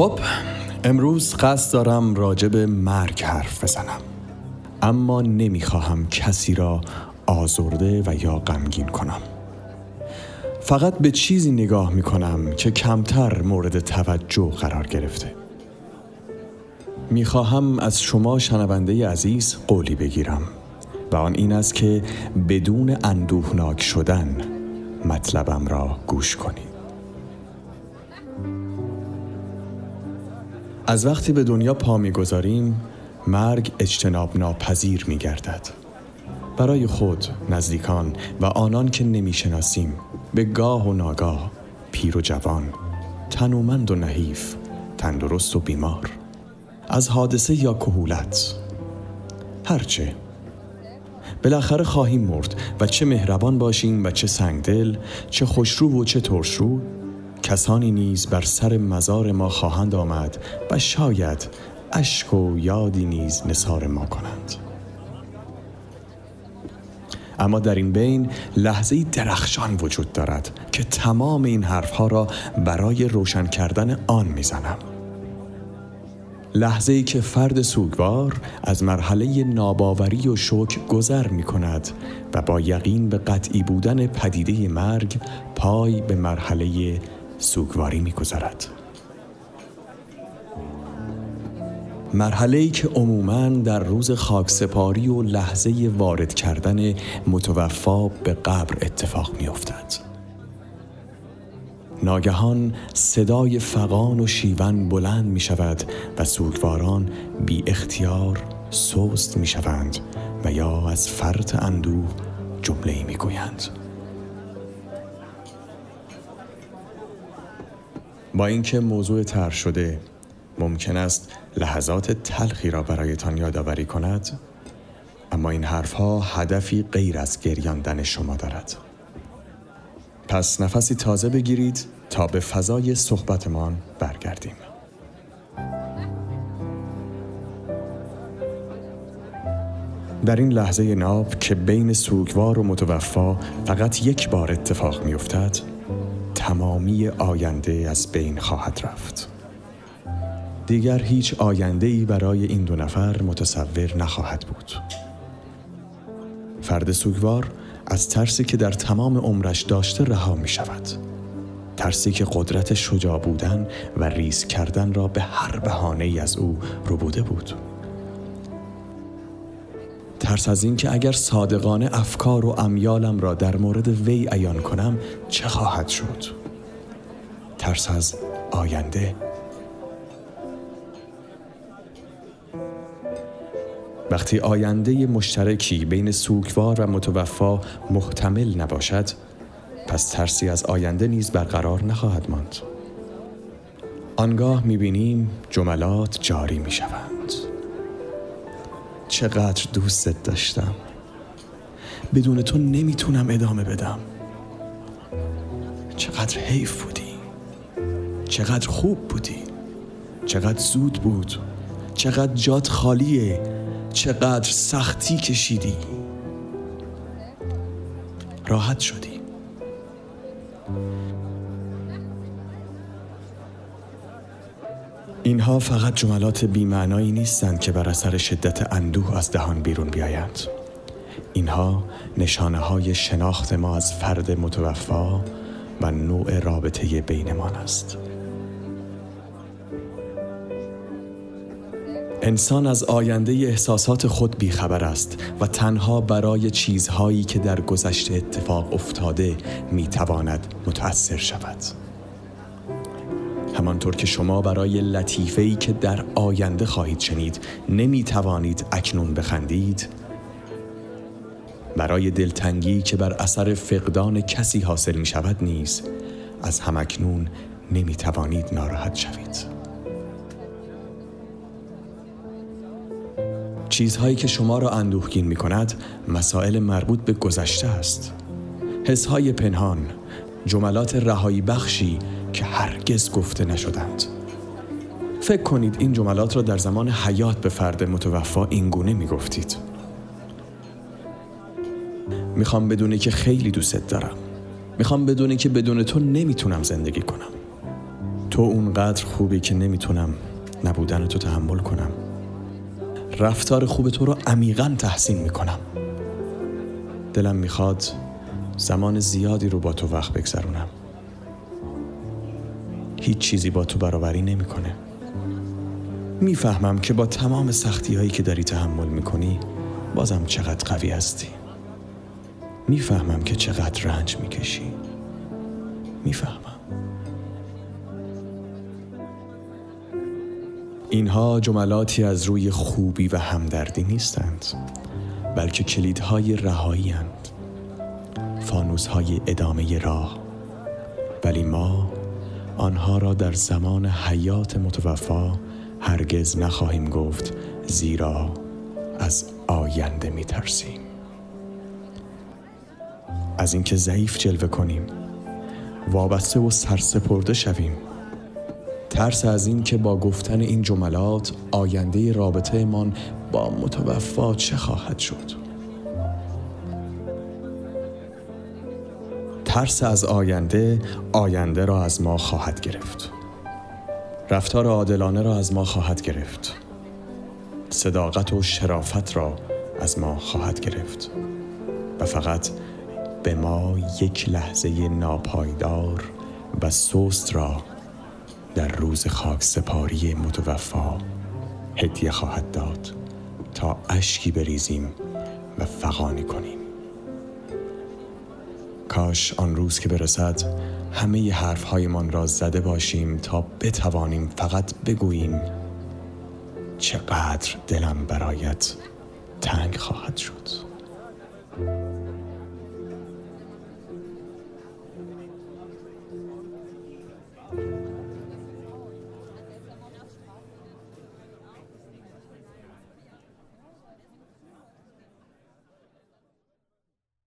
خب امروز قصد دارم راجع به مرگ حرف بزنم. اما نمی‌خواهم کسی را آزرده و یا غمگین کنم. فقط به چیزی نگاه می‌کنم که کمتر مورد توجه قرار گرفته. می‌خواهم از شما شنونده عزیز قولی بگیرم و آن این است که بدون اندوهناک شدن مطلبم را گوش کنید. از وقتی به دنیا پا می‌گذاریم مرگ اجتناب ناپذیر می گردد. برای خود، نزدیکان و آنان که نمی‌شناسیم به گاه و ناگاه پیر و جوان تنومند و نحیف تندرست و بیمار از حادثه یا کهولت هرچه بالاخره خواهیم مرد و چه مهربان باشیم و چه سنگدل چه خوشرو و چه ترشرو کسانی نیز بر سر مزار ما خواهند آمد و شاید اشک و یادی نیز نثار ما کنند. اما در این بین لحظه درخشان وجود دارد که تمام این حرفها را برای روشن کردن آن می‌زنم. لحظه ای که فرد سوگوار از مرحله ناباوری و شوک گذر می کند و با یقین به قطعی بودن پدیده مرگ پای به مرحله سوگواری می‌گذارد مرحله ای که عموماً در روز خاکسپاری و لحظه وارد کردن متوفا به قبر اتفاق می افتد. ناگهان صدای فقان و شیون بلند می شود و سوگواران بی اختیار سوست می شوند و یا از فرط اندوه جمله می گویند. با اینکه موضوع تر شده ممکن است لحظات تلخی را برایتان یادآوری کند اما این حرفها هدفی غیر از گریاندن شما دارد. پس نفسی تازه بگیرید تا به فضای صحبتمان برگردیم. در این لحظه ناب که بین سوگوار و متوفا فقط یک بار اتفاق می افتد تمامی آینده از بین خواهد رفت. دیگر هیچ آینده ای برای این دو نفر متصور نخواهد بود. فرد سوگوار از ترسی که در تمام عمرش داشته رها می شود ترسی که قدرت شجاع بودن و ریز کردن را به هر بهانه ای از او ربوده بود. ترس از اینکه اگر صادقانه افکار و امیالم را در مورد وی عیان کنم چه خواهد شد؟ ترس از آینده. وقتی آینده مشترکی بین سوگوار و متوفا محتمل نباشد پس ترسی از آینده نیز برقرار نخواهد ماند. آنگاه می‌بینیم جملات جاری می‌شوند. چقدر دوستت داشتم. بدون تو نمی‌تونم ادامه بدم. چقدر حیف بودی. چقدر خوب بودی. چقدر زود بود. چقدر جات خالیه. چقدر سختی کشیدی. راحت شدی. اینها فقط جملات بیمعنایی نیستند که بر اثر شدت اندوه از دهان بیرون بیایند. اینها نشانه های شناخت ما از فرد متوفا و نوع رابطه بینمان است. انسان از آینده احساسات خود بیخبر است و تنها برای چیزهایی که در گذشته اتفاق افتاده می‌تواند متأثر شود. همانطور که شما برای لطیفه‌ای که در آینده خواهید شنید نمی‌توانید اکنون بخندید. برای دلتنگی که بر اثر فقدان کسی حاصل می شود نیز از همکنون نمی توانید ناراحت شوید. چیزهایی که شما را اندوهگین می کند مسائل مربوط به گذشته است. حسهای پنهان جملات رهایی بخشی که هرگز گفته نشدند. فکر کنید این جملات را در زمان حیات به فرد متوفا اینگونه می گفتید می‌خوام بدونی که خیلی دوست دارم. می‌خوام بدونی که بدون تو نمی‌تونم زندگی کنم. تو اونقدر خوبی که نمی‌تونم نبودن تو تحمل کنم. رفتار خوب تو رو عمیقا تحسین می‌کنم. دلم می‌خواد زمان زیادی رو با تو وقت بگذرونم. هیچ چیزی با تو برابری نمی‌کنه. می‌فهمم که با تمام سختی هایی که داری تحمل می‌کنی بازم چقدر قوی هستی. می‌فهمم که چقدر رنج می‌کشی. می‌فهمم. اینها جملاتی از روی خوبی و همدردی نیستند بلکه کلیدهای رهایی هند فانوسهای ادامه راه. ولی ما آنها را در زمان حیات متوفا هرگز نخواهیم گفت زیرا از آینده می ترسیم از اینکه ضعیف جلوه کنیم وابسته و سرسپرده شویم. ترس از این که با گفتن این جملات آینده رابطه من با متوفا چه خواهد شد؟ ترس از آینده آینده را از ما خواهد گرفت. رفتار عادلانه را از ما خواهد گرفت. صداقت و شرافت را از ما خواهد گرفت. و فقط به ما یک لحظه ناپایدار و سست را در روز خاک سپاری متوفا هدیه خواهد داد تا اشکی بریزیم و فقانی کنیم. کاش آن روز که برسد همه حرفهایمان را زده باشیم تا بتوانیم فقط بگوییم چقدر دلم برایت تنگ خواهد شد.